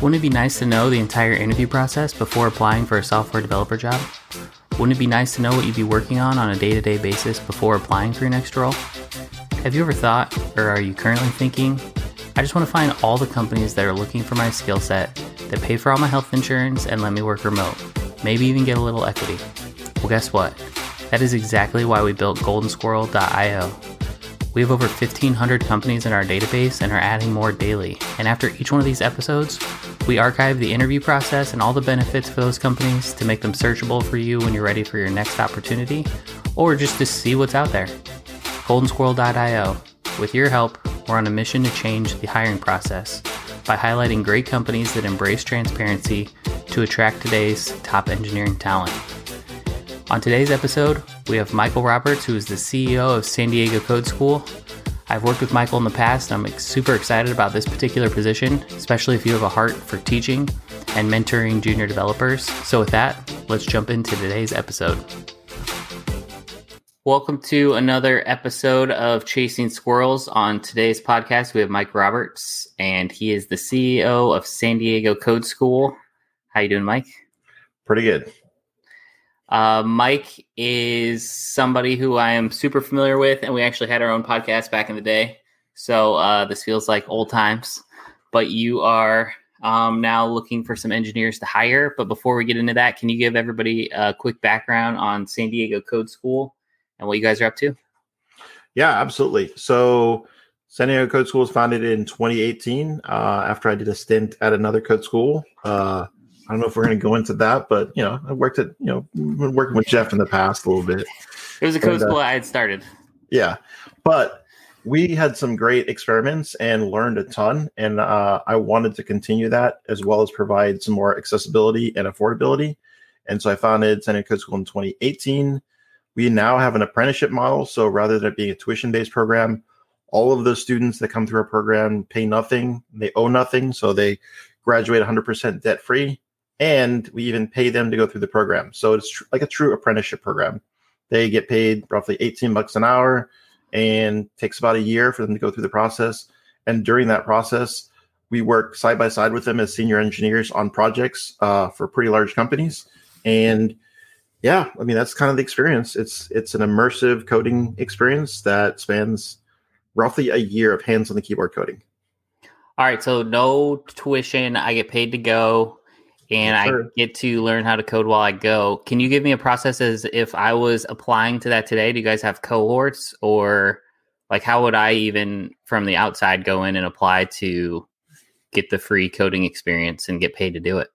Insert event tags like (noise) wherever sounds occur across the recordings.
Wouldn't it be nice to know the entire interview process before applying for a software developer job? Wouldn't it be nice to know what you'd be working on on a day to day basis before applying for your next role? Have you ever thought, or are you currently thinking, I just want to find all the companies that are looking for my skill set, that pay for all my health insurance and let me work remote, maybe even get a little equity? Well, guess what? That is exactly why we built GoldenSquirrel.io. We have over 1,500 companies in our database and are adding more daily. And after each one of these episodes, we archive the interview process and all the benefits for those companies to make them searchable for you when you're ready for your next opportunity or just to see what's out there. GoldenSquirrel.io. With your help, we're on a mission to change the hiring process by highlighting great companies that embrace transparency to attract today's top engineering talent. On today's episode, we have Michael Roberts, who is the CEO of San Diego Code School. I've worked with Michael in the past, and I'm super excited about this particular position, especially if you have a heart for teaching and mentoring junior developers. So, with that, let's jump into today's episode. Welcome to another episode of Chasing Squirrels. On today's podcast, we have Mike Roberts, and he is the CEO of San Diego Code School. How you doing, Mike? Pretty good. Uh, Mike is somebody who I am super familiar with, and we actually had our own podcast back in the day. So uh, this feels like old times. But you are um, now looking for some engineers to hire. But before we get into that, can you give everybody a quick background on San Diego Code School and what you guys are up to? Yeah, absolutely. So San Diego Code School was founded in 2018 uh, after I did a stint at another code school. Uh, I don't know if we're going to go into that, but you know, I worked at you know been working with Jeff in the past a little bit. It was a code school uh, I had started. Yeah, but we had some great experiments and learned a ton, and uh, I wanted to continue that as well as provide some more accessibility and affordability. And so I founded Diego Code School in 2018. We now have an apprenticeship model, so rather than it being a tuition-based program, all of the students that come through our program pay nothing, they owe nothing, so they graduate 100% debt free and we even pay them to go through the program. So it's tr- like a true apprenticeship program. They get paid roughly 18 bucks an hour and takes about a year for them to go through the process. And during that process, we work side by side with them as senior engineers on projects uh, for pretty large companies. And yeah, I mean that's kind of the experience. It's it's an immersive coding experience that spans roughly a year of hands on the keyboard coding. All right, so no tuition. I get paid to go and sure. I get to learn how to code while I go. Can you give me a process as if I was applying to that today? Do you guys have cohorts or like how would I even from the outside go in and apply to get the free coding experience and get paid to do it?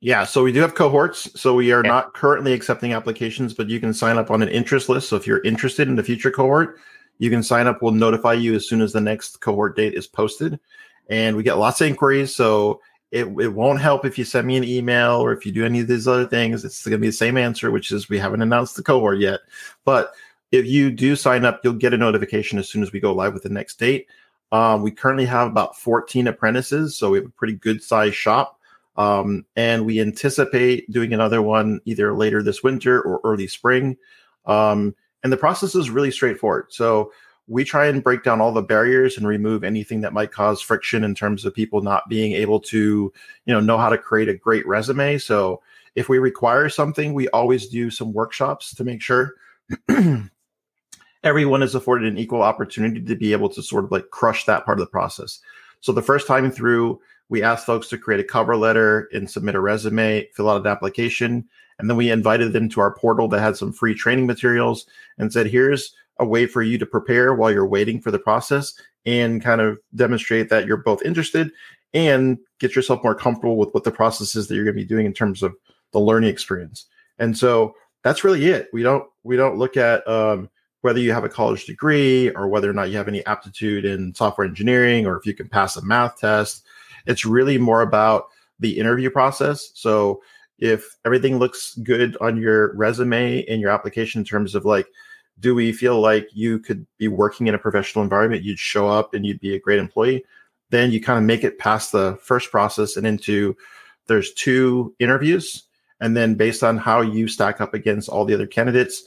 Yeah, so we do have cohorts. So we are okay. not currently accepting applications, but you can sign up on an interest list. So if you're interested in the future cohort, you can sign up. We'll notify you as soon as the next cohort date is posted. And we get lots of inquiries. So it, it won't help if you send me an email or if you do any of these other things. It's going to be the same answer, which is we haven't announced the cohort yet. But if you do sign up, you'll get a notification as soon as we go live with the next date. Um, we currently have about 14 apprentices, so we have a pretty good size shop. Um, and we anticipate doing another one either later this winter or early spring. Um, and the process is really straightforward. So we try and break down all the barriers and remove anything that might cause friction in terms of people not being able to you know know how to create a great resume. So if we require something we always do some workshops to make sure (clears throat) everyone is afforded an equal opportunity to be able to sort of like crush that part of the process. So the first time through we asked folks to create a cover letter and submit a resume fill out an application and then we invited them to our portal that had some free training materials and said here's a way for you to prepare while you're waiting for the process and kind of demonstrate that you're both interested and get yourself more comfortable with what the process is that you're going to be doing in terms of the learning experience. And so that's really it. We don't we don't look at um, whether you have a college degree or whether or not you have any aptitude in software engineering or if you can pass a math test. It's really more about the interview process. So if everything looks good on your resume and your application in terms of like do we feel like you could be working in a professional environment? You'd show up and you'd be a great employee. Then you kind of make it past the first process and into there's two interviews. And then based on how you stack up against all the other candidates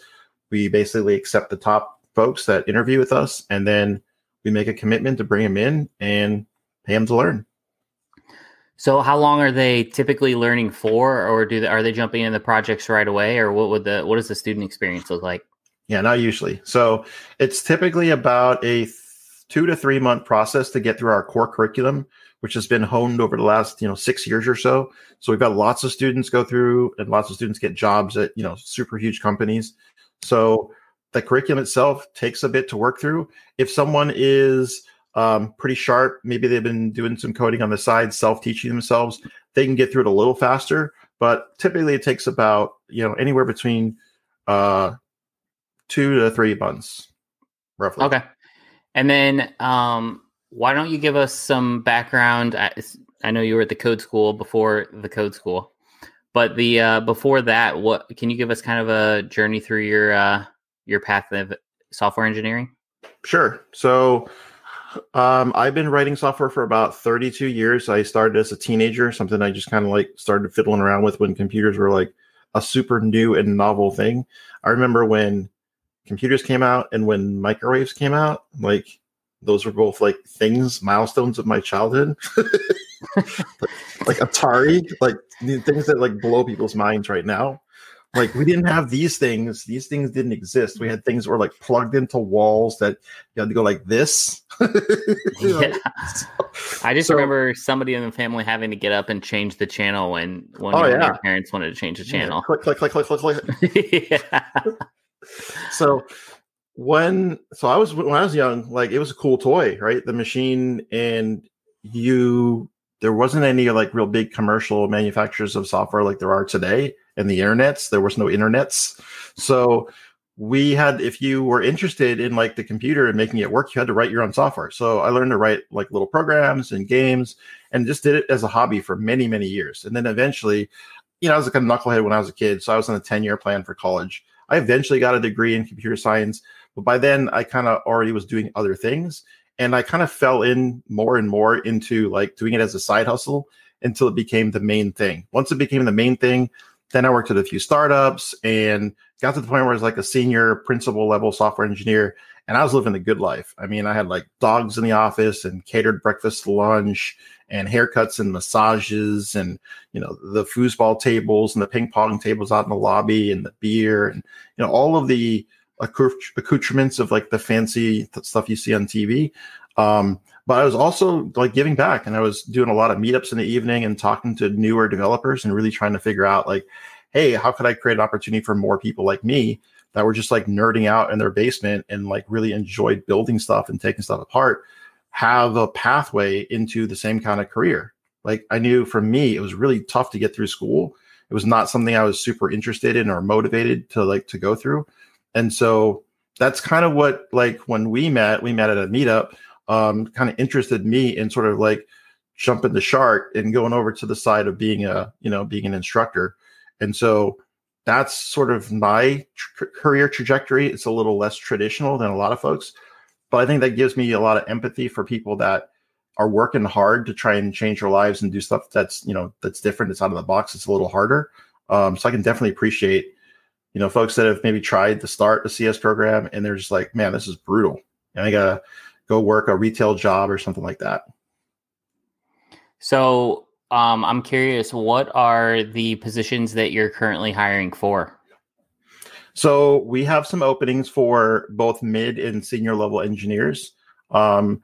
we basically accept the top folks that interview with us. And then we make a commitment to bring them in and pay them to learn. So, how long are they typically learning for, or do they, are they jumping in the projects right away, or what would the what does the student experience look like? Yeah, not usually. So, it's typically about a th- two to three month process to get through our core curriculum, which has been honed over the last you know six years or so. So, we've got lots of students go through, and lots of students get jobs at you know super huge companies. So, the curriculum itself takes a bit to work through. If someone is um, pretty sharp. Maybe they've been doing some coding on the side, self teaching themselves. They can get through it a little faster, but typically it takes about you know anywhere between uh, two to three months, roughly. Okay, and then um, why don't you give us some background? I, I know you were at the code school before the code school, but the uh, before that, what can you give us kind of a journey through your uh, your path of software engineering? Sure. So um, I've been writing software for about 32 years. I started as a teenager, something I just kind of like started fiddling around with when computers were like a super new and novel thing. I remember when computers came out and when microwaves came out, like those were both like things, milestones of my childhood. like, (laughs) like Atari, like things that like blow people's minds right now like we didn't have these things these things didn't exist we had things that were like plugged into walls that you had to go like this (laughs) yeah. i just so, remember somebody in the family having to get up and change the channel when one oh, yeah. parents wanted to change the channel yeah. click click click click click click (laughs) yeah. So when so i was when i was young like it was a cool toy right the machine and you there wasn't any like real big commercial manufacturers of software like there are today and the internets. There was no internets. So we had if you were interested in like the computer and making it work, you had to write your own software. So I learned to write like little programs and games and just did it as a hobby for many, many years. And then eventually, you know, I was a kind of knucklehead when I was a kid. So I was on a 10 year plan for college. I eventually got a degree in computer science, but by then I kind of already was doing other things. And I kind of fell in more and more into like doing it as a side hustle until it became the main thing. Once it became the main thing, then I worked at a few startups and got to the point where I was like a senior principal level software engineer and I was living the good life. I mean, I had like dogs in the office and catered breakfast, lunch, and haircuts and massages, and you know the foosball tables and the ping pong tables out in the lobby, and the beer, and you know all of the accoutrements of like the fancy stuff you see on TV. Um, but I was also like giving back and I was doing a lot of meetups in the evening and talking to newer developers and really trying to figure out like, hey, how could I create an opportunity for more people like me that were just like nerding out in their basement and like really enjoyed building stuff and taking stuff apart have a pathway into the same kind of career. Like I knew for me, it was really tough to get through school. It was not something I was super interested in or motivated to like to go through. And so that's kind of what like when we met, we met at a meetup um, kind of interested me in sort of like jumping the shark and going over to the side of being a you know being an instructor and so that's sort of my tr- career trajectory. It's a little less traditional than a lot of folks but i think that gives me a lot of empathy for people that are working hard to try and change their lives and do stuff that's you know that's different it's out of the box it's a little harder. Um, so i can definitely appreciate you know folks that have maybe tried to start a cs program and they're just like man this is brutal. And i gotta go work a retail job or something like that. So um, I'm curious, what are the positions that you're currently hiring for? So we have some openings for both mid and senior level engineers. Um,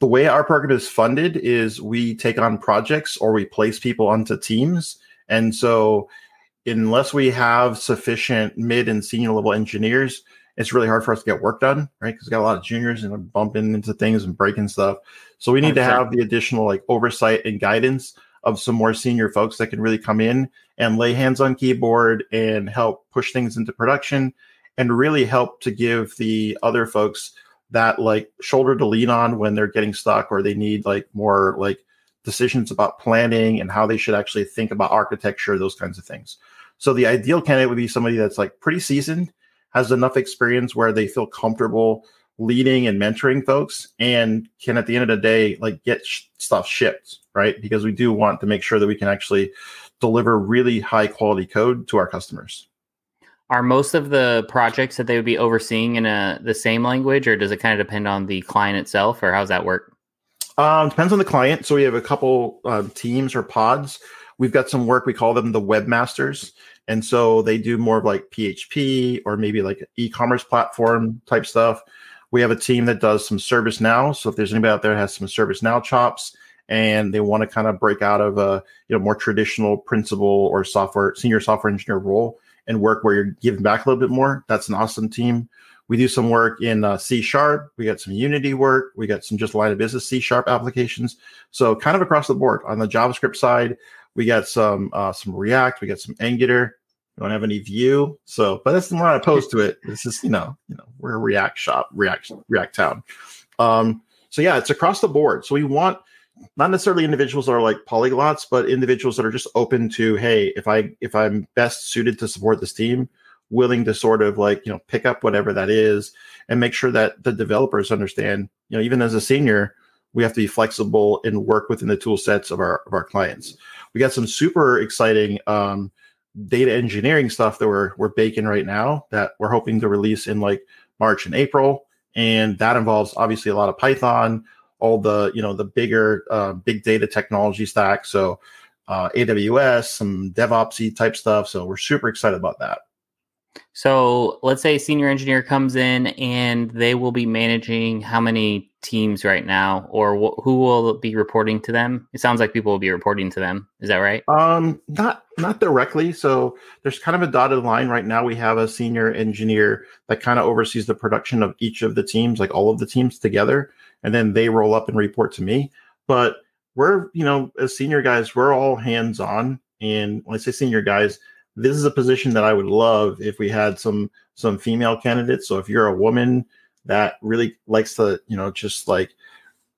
the way our program is funded is we take on projects or we place people onto teams. And so, unless we have sufficient mid and senior level engineers, it's really hard for us to get work done, right? Because we got a lot of juniors and bumping into things and breaking stuff. So we need 100%. to have the additional like oversight and guidance of some more senior folks that can really come in and lay hands on keyboard and help push things into production and really help to give the other folks that like shoulder to lean on when they're getting stuck or they need like more like decisions about planning and how they should actually think about architecture, those kinds of things. So the ideal candidate would be somebody that's like pretty seasoned has enough experience where they feel comfortable leading and mentoring folks and can at the end of the day like get sh- stuff shipped right because we do want to make sure that we can actually deliver really high quality code to our customers are most of the projects that they would be overseeing in a the same language or does it kind of depend on the client itself or how's that work Um, depends on the client. So we have a couple um, teams or pods. We've got some work. We call them the webmasters, and so they do more of like PHP or maybe like e-commerce platform type stuff. We have a team that does some ServiceNow. So if there's anybody out there that has some ServiceNow chops and they want to kind of break out of a you know more traditional principal or software senior software engineer role and work where you're giving back a little bit more, that's an awesome team. We do some work in uh, C sharp. We got some Unity work. We got some just line of business C sharp applications. So kind of across the board. On the JavaScript side, we got some uh, some React. We got some Angular. We don't have any Vue. So, but that's we're not opposed to it. It's just you know you know we're a React shop, React React town. Um, so yeah, it's across the board. So we want not necessarily individuals that are like polyglots, but individuals that are just open to hey, if I if I'm best suited to support this team, willing to sort of like you know pick up whatever that is and make sure that the developers understand you know even as a senior we have to be flexible and work within the tool sets of our of our clients we got some super exciting um, data engineering stuff that we're we're baking right now that we're hoping to release in like march and april. And that involves obviously a lot of python all the you know the bigger uh, big data technology stack. So uh, aws some devopsy type stuff. So we're super excited about that so let's say a senior engineer comes in and they will be managing how many teams right now, or wh- who will be reporting to them? It sounds like people will be reporting to them. Is that right? Um, not not directly. So there's kind of a dotted line right now. We have a senior engineer that kind of oversees the production of each of the teams, like all of the teams together, and then they roll up and report to me. But we're, you know, as senior guys, we're all hands on. And when I say senior guys, this is a position that I would love if we had some some female candidates. So if you're a woman that really likes to, you know, just like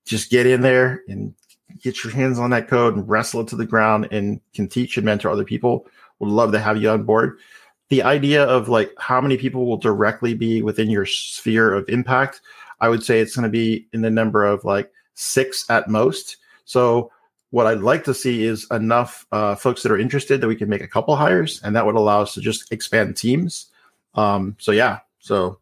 just get in there and get your hands on that code and wrestle it to the ground and can teach and mentor other people, would love to have you on board. The idea of like how many people will directly be within your sphere of impact, I would say it's going to be in the number of like six at most. So what I'd like to see is enough uh, folks that are interested that we can make a couple hires, and that would allow us to just expand teams. Um, so yeah, so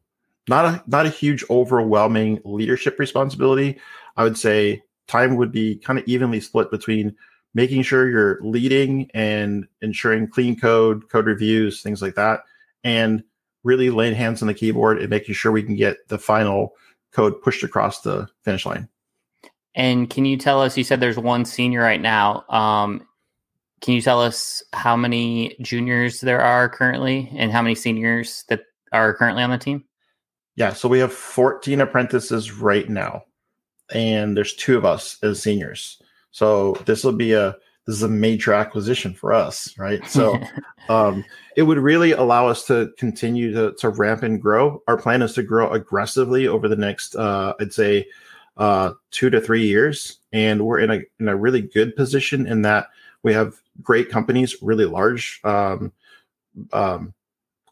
not a not a huge overwhelming leadership responsibility. I would say time would be kind of evenly split between making sure you're leading and ensuring clean code, code reviews, things like that, and really laying hands on the keyboard and making sure we can get the final code pushed across the finish line. And can you tell us? You said there's one senior right now. Um, can you tell us how many juniors there are currently, and how many seniors that are currently on the team? Yeah, so we have 14 apprentices right now, and there's two of us as seniors. So this will be a this is a major acquisition for us, right? So (laughs) um, it would really allow us to continue to, to ramp and grow. Our plan is to grow aggressively over the next, uh, I'd say, uh, two to three years, and we're in a in a really good position in that we have great companies, really large um, um,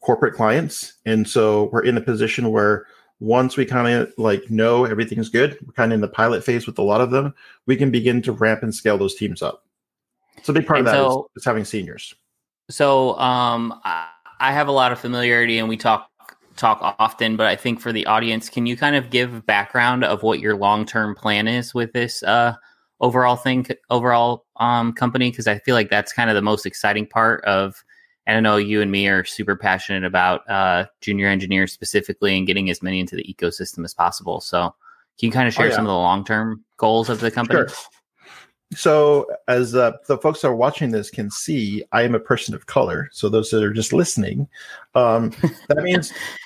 corporate clients, and so we're in a position where once we kind of like know everything's good, we're kind of in the pilot phase with a lot of them, we can begin to ramp and scale those teams up. So a big part and of that so, is, is having seniors. So um, I have a lot of familiarity, and we talk talk often, but I think for the audience, can you kind of give background of what your long term plan is with this uh, overall thing, overall um, company? Because I feel like that's kind of the most exciting part of. And I know you and me are super passionate about uh, junior engineers specifically and getting as many into the ecosystem as possible. So, can you kind of share oh, yeah. some of the long term goals of the company? Sure. So, as uh, the folks that are watching this can see, I am a person of color. So, those that are just listening, um, that means (laughs)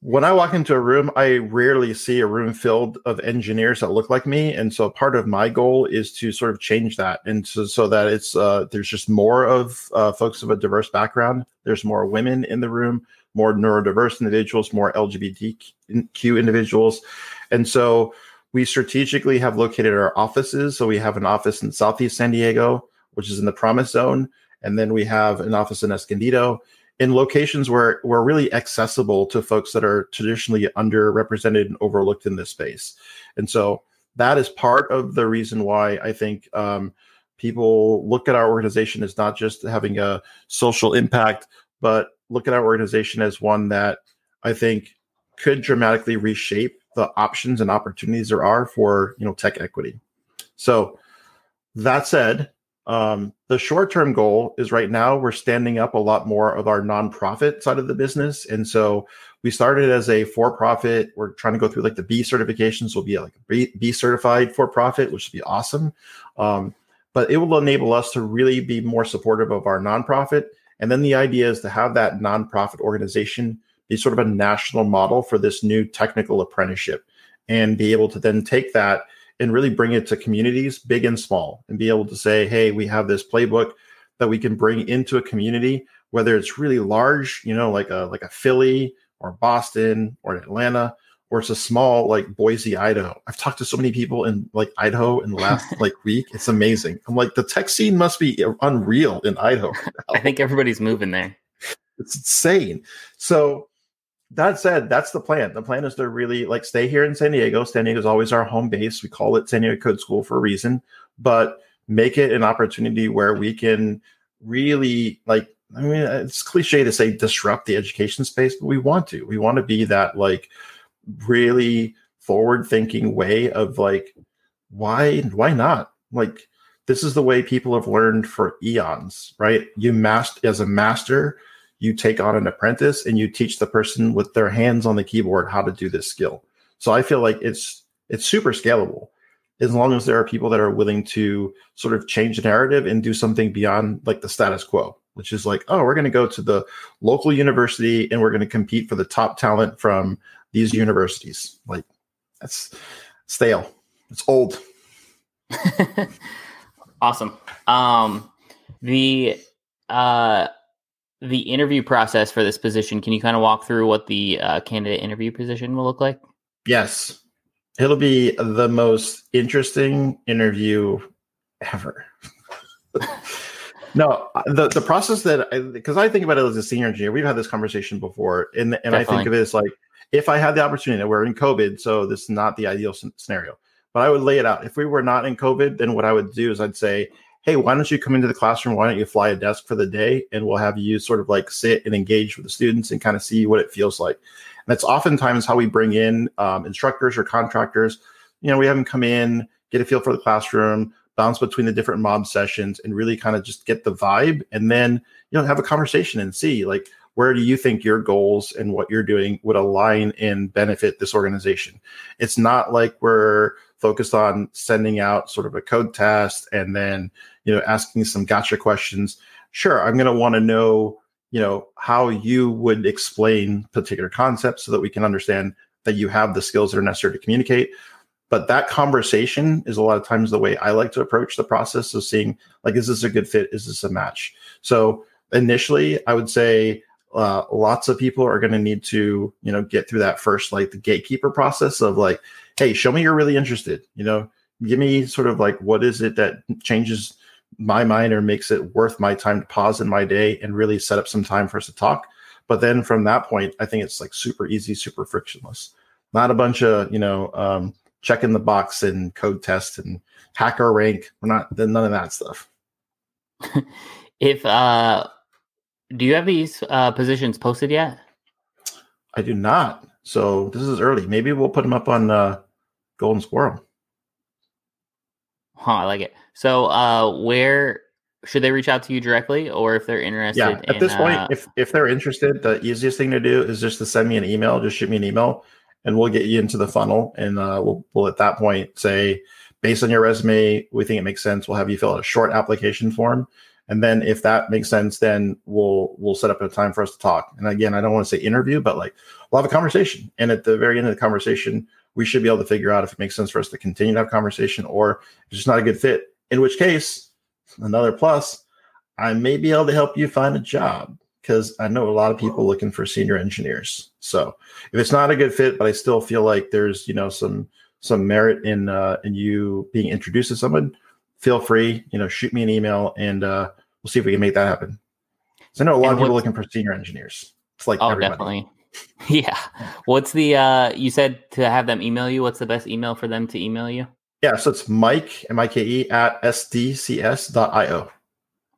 when I walk into a room, I rarely see a room filled of engineers that look like me, and so part of my goal is to sort of change that, and so, so that it's uh, there's just more of uh, folks of a diverse background. There's more women in the room, more neurodiverse individuals, more LGBTQ individuals, and so we strategically have located our offices. So we have an office in Southeast San Diego, which is in the Promise Zone, and then we have an office in Escondido in locations where we're really accessible to folks that are traditionally underrepresented and overlooked in this space. And so that is part of the reason why I think um, people look at our organization as not just having a social impact, but look at our organization as one that I think could dramatically reshape the options and opportunities there are for you know tech equity. So that said, um, the short term goal is right now we're standing up a lot more of our nonprofit side of the business. And so we started as a for profit. We're trying to go through like the B certifications. We'll be like a B certified for profit, which would be awesome. Um, but it will enable us to really be more supportive of our nonprofit. And then the idea is to have that nonprofit organization be sort of a national model for this new technical apprenticeship and be able to then take that and really bring it to communities, big and small, and be able to say, hey, we have this playbook that we can bring into a community, whether it's really large, you know, like a like a Philly or Boston or Atlanta, or it's a small like Boise, Idaho. I've talked to so many people in like Idaho in the last (laughs) like week. It's amazing. I'm like, the tech scene must be unreal in Idaho. (laughs) I think everybody's moving there. It's insane. So that said, that's the plan. The plan is to really like stay here in San Diego. San Diego is always our home base. We call it San Diego Code School for a reason, but make it an opportunity where we can really like. I mean, it's cliche to say disrupt the education space, but we want to. We want to be that like really forward thinking way of like why why not like this is the way people have learned for eons right you master as a master you take on an apprentice and you teach the person with their hands on the keyboard how to do this skill. So I feel like it's it's super scalable as long as there are people that are willing to sort of change the narrative and do something beyond like the status quo, which is like, oh, we're going to go to the local university and we're going to compete for the top talent from these universities. Like that's stale. It's old. (laughs) awesome. Um the uh the interview process for this position, can you kind of walk through what the uh, candidate interview position will look like? Yes. It'll be the most interesting interview ever. (laughs) no, the the process that because I, I, think about it as a senior engineer, we've had this conversation before, and and I think of it as like if I had the opportunity, that we're in COVID, so this is not the ideal scenario, but I would lay it out. If we were not in COVID, then what I would do is I'd say, hey, why don't you come into the classroom? Why don't you fly a desk for the day? And we'll have you sort of like sit and engage with the students and kind of see what it feels like. And that's oftentimes how we bring in um, instructors or contractors. You know, we have them come in, get a feel for the classroom, bounce between the different mob sessions, and really kind of just get the vibe. And then, you know, have a conversation and see like, where do you think your goals and what you're doing would align and benefit this organization? It's not like we're focused on sending out sort of a code test and then you know asking some gotcha questions. Sure i'm going to want to know you know how you would explain particular concepts so that we can understand that you have the skills that are necessary to communicate. But that conversation is a lot of times the way i like to approach the process of seeing like is this a good fit? Is this a match? So initially i would say uh, lots of people are going to need to you know get through that first like the gatekeeper process of like hey show me you're really interested you know give me sort of like what is it that changes my mind or makes it worth my time to pause in my day and really set up some time for us to talk but then from that point i think it's like super easy super frictionless not a bunch of you know um, checking the box and code test and HackerRank we're not none of that stuff (laughs) if uh do you have these uh, positions posted yet? I do not. So this is early. Maybe we'll put them up on uh, Golden Squirrel. Huh, I like it. So uh, where should they reach out to you directly, or if they're interested? Yeah, at in, this point, uh, if if they're interested, the easiest thing to do is just to send me an email. Just shoot me an email, and we'll get you into the funnel. And uh, we'll we'll at that point say, based on your resume, we think it makes sense. We'll have you fill out a short application form, and then if that makes sense, then we'll we'll set up a time for us to talk. And again, I don't want to say interview, but like we'll have a conversation. And at the very end of the conversation, we should be able to figure out if it makes sense for us to continue to have conversation or it's just not a good fit. In which case, another plus, I may be able to help you find a job because I know a lot of people looking for senior engineers. So if it's not a good fit, but I still feel like there's you know some some merit in uh, in you being introduced to someone, feel free, you know, shoot me an email and uh, we'll see if we can make that happen. So I know a lot and of people looking for senior engineers. It's like oh, everybody. definitely. (laughs) Yeah. What's the uh you said to have them email you? What's the best email for them to email you? Yeah, so it's Mike M I K E at sdcs.io.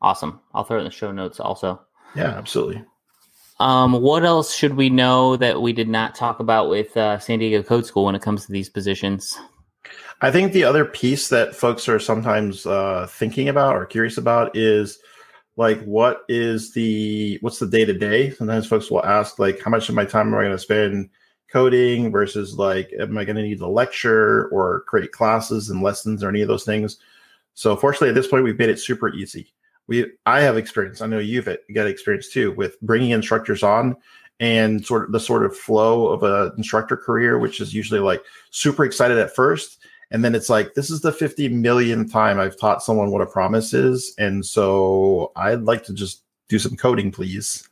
Awesome. I'll throw it in the show notes also. Yeah, absolutely. Um, what else should we know that we did not talk about with uh, San Diego Code School when it comes to these positions? I think the other piece that folks are sometimes uh, thinking about or curious about is like what is the what's the day to day? Sometimes folks will ask like how much of my time am I going to spend coding versus like am I going to need to lecture or create classes and lessons or any of those things. So fortunately, at this point, we've made it super easy. We I have experience. I know you've got experience too with bringing instructors on and sort of the sort of flow of an instructor career, which is usually like super excited at first. And then it's like, this is the 50 millionth time I've taught someone what a promise is. And so I'd like to just do some coding, please.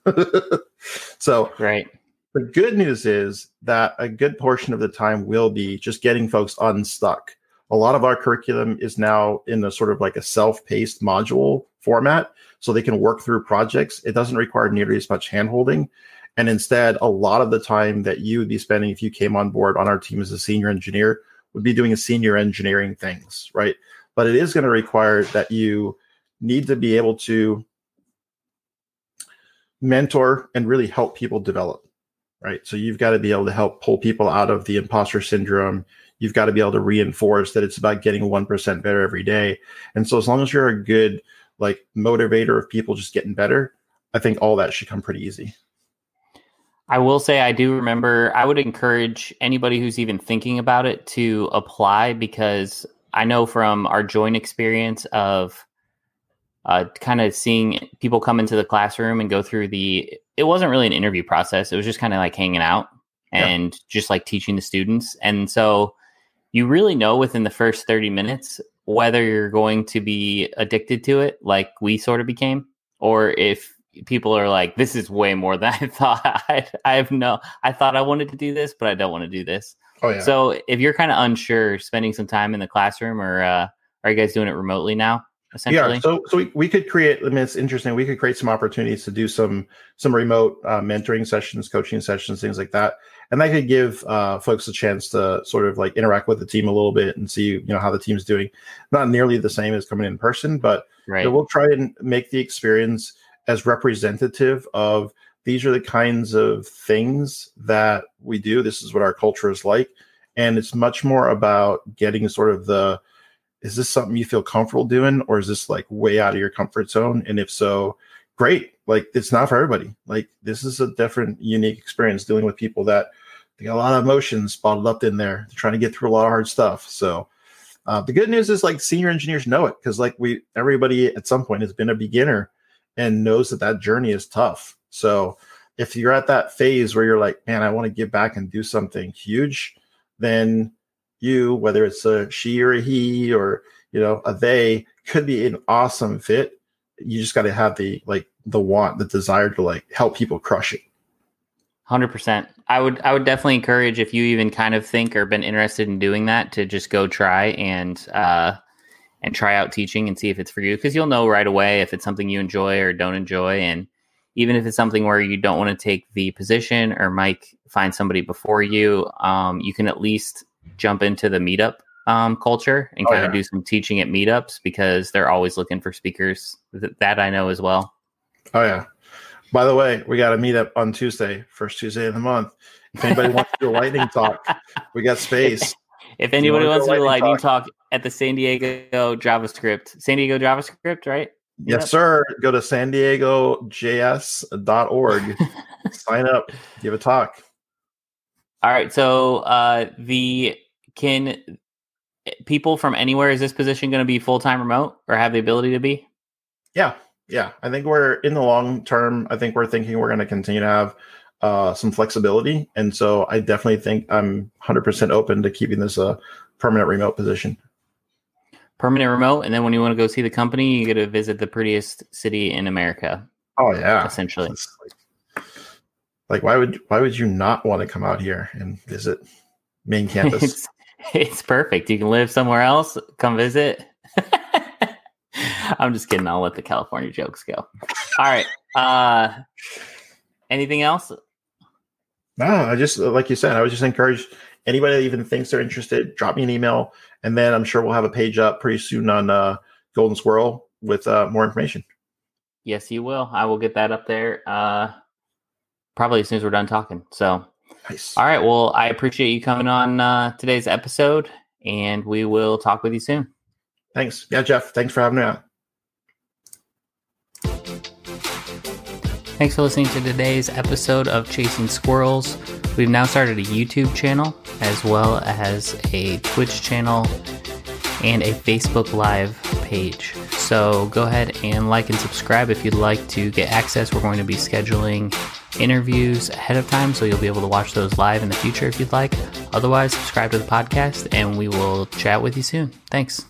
(laughs) so, right. The good news is that a good portion of the time will be just getting folks unstuck. A lot of our curriculum is now in a sort of like a self paced module format, so they can work through projects. It doesn't require nearly as much handholding. And instead, a lot of the time that you would be spending if you came on board on our team as a senior engineer would be doing a senior engineering things, right? But it is going to require that you need to be able to mentor and really help people develop right? So you've got to be able to help pull people out of the imposter syndrome. You've got to be able to reinforce that it's about getting 1% better every day. And so as long as you're a good like motivator of people just getting better, I think all that should come pretty easy. I will say I do remember I would encourage anybody who's even thinking about it to apply because I know from our joint experience of uh, kind of seeing people come into the classroom and go through the it wasn't really an interview process it was just kind of like hanging out and yeah. just like teaching the students and so you really know within the first 30 minutes whether you're going to be addicted to it like we sort of became or if people are like this is way more than i (laughs) thought i, I have no i thought i wanted to do this but i don't want to do this oh, yeah. so if you're kind of unsure spending some time in the classroom or uh, are you guys doing it remotely now essentially. Yeah, so so we, we could create. I mean, it's interesting. We could create some opportunities to do some some remote uh, mentoring sessions, coaching sessions, things like that, and that could give uh, folks a chance to sort of like interact with the team a little bit and see you know how the team's doing. Not nearly the same as coming in person, but right. you know, we'll try and make the experience as representative of these are the kinds of things that we do. This is what our culture is like, and it's much more about getting sort of the is this something you feel comfortable doing or is this like way out of your comfort zone? And if so great. Like it's not for everybody. Like this is a different unique experience dealing with people that they got a lot of emotions bottled up in there. They're trying to get through a lot of hard stuff. So uh, the good news is like senior engineers know it because like we everybody at some point has been a beginner and knows that that journey is tough so if you're at that phase where you're like man i want to give back and do something huge then you, whether it's a she or a he or you know a they, could be an awesome fit. You just got to have the like the want, the desire to like help people crush it. Hundred percent. I would I would definitely encourage if you even kind of think or been interested in doing that to just go try and uh and try out teaching and see if it's for you because you'll know right away if it's something you enjoy or don't enjoy and even if it's something where you don't want to take the position or Mike find somebody before you, um, you can at least jump into the meetup um, culture and oh, kind of do some teaching at meetups because they're always looking for speakers. That I know as well. Oh yeah. By the way, we got a meetup on Tuesday, first Tuesday of the month. If anybody wants to do a lightning talk, we got space. (laughs) If anybody wants to do a lightning talk. talk at the San Diego JavaScript, San Diego JavaScript, right? Yes, sir. Go to san diego js.org, (laughs) sign up, give a talk. All right. So uh, the can people from anywhere is this position going to be full time remote or have the ability to be? Yeah, yeah. I think we're in the long term. I think we're thinking we're going to continue to have uh, some flexibility, and so I definitely think I'm 100% open to keeping this a permanent remote position. Permanent remote, and then when you want to go see the company, you get to visit the prettiest city in America. Oh yeah, essentially. Like, like, why would why would you not want to come out here and visit main (laughs) campus? it's, it's perfect. You can live somewhere else, come visit. (laughs) I'm just kidding. I'll let the California jokes go. All right. Uh, anything else? No, I just like you said, I was just encouraged anybody that even thinks they're interested, drop me an email, and then I'm sure we'll have a page up pretty soon on uh, Golden Squirrel with uh, more information. Yes, you will. I will get that up there. Uh, probably as soon as we're done talking. So, nice. all right. Well, I appreciate you coming on uh, today's episode, and we will talk with you soon. Thanks. Yeah, Jeff. Thanks for having me out. Thanks for listening to today's episode of Chasing Squirrels. We've now started a YouTube channel as well as a Twitch channel and a Facebook Live page. So go ahead and like and subscribe if you'd like to get access. We're going to be scheduling interviews ahead of time, so you'll be able to watch those live in the future if you'd like. Otherwise, subscribe to the podcast and we will chat with you soon. Thanks.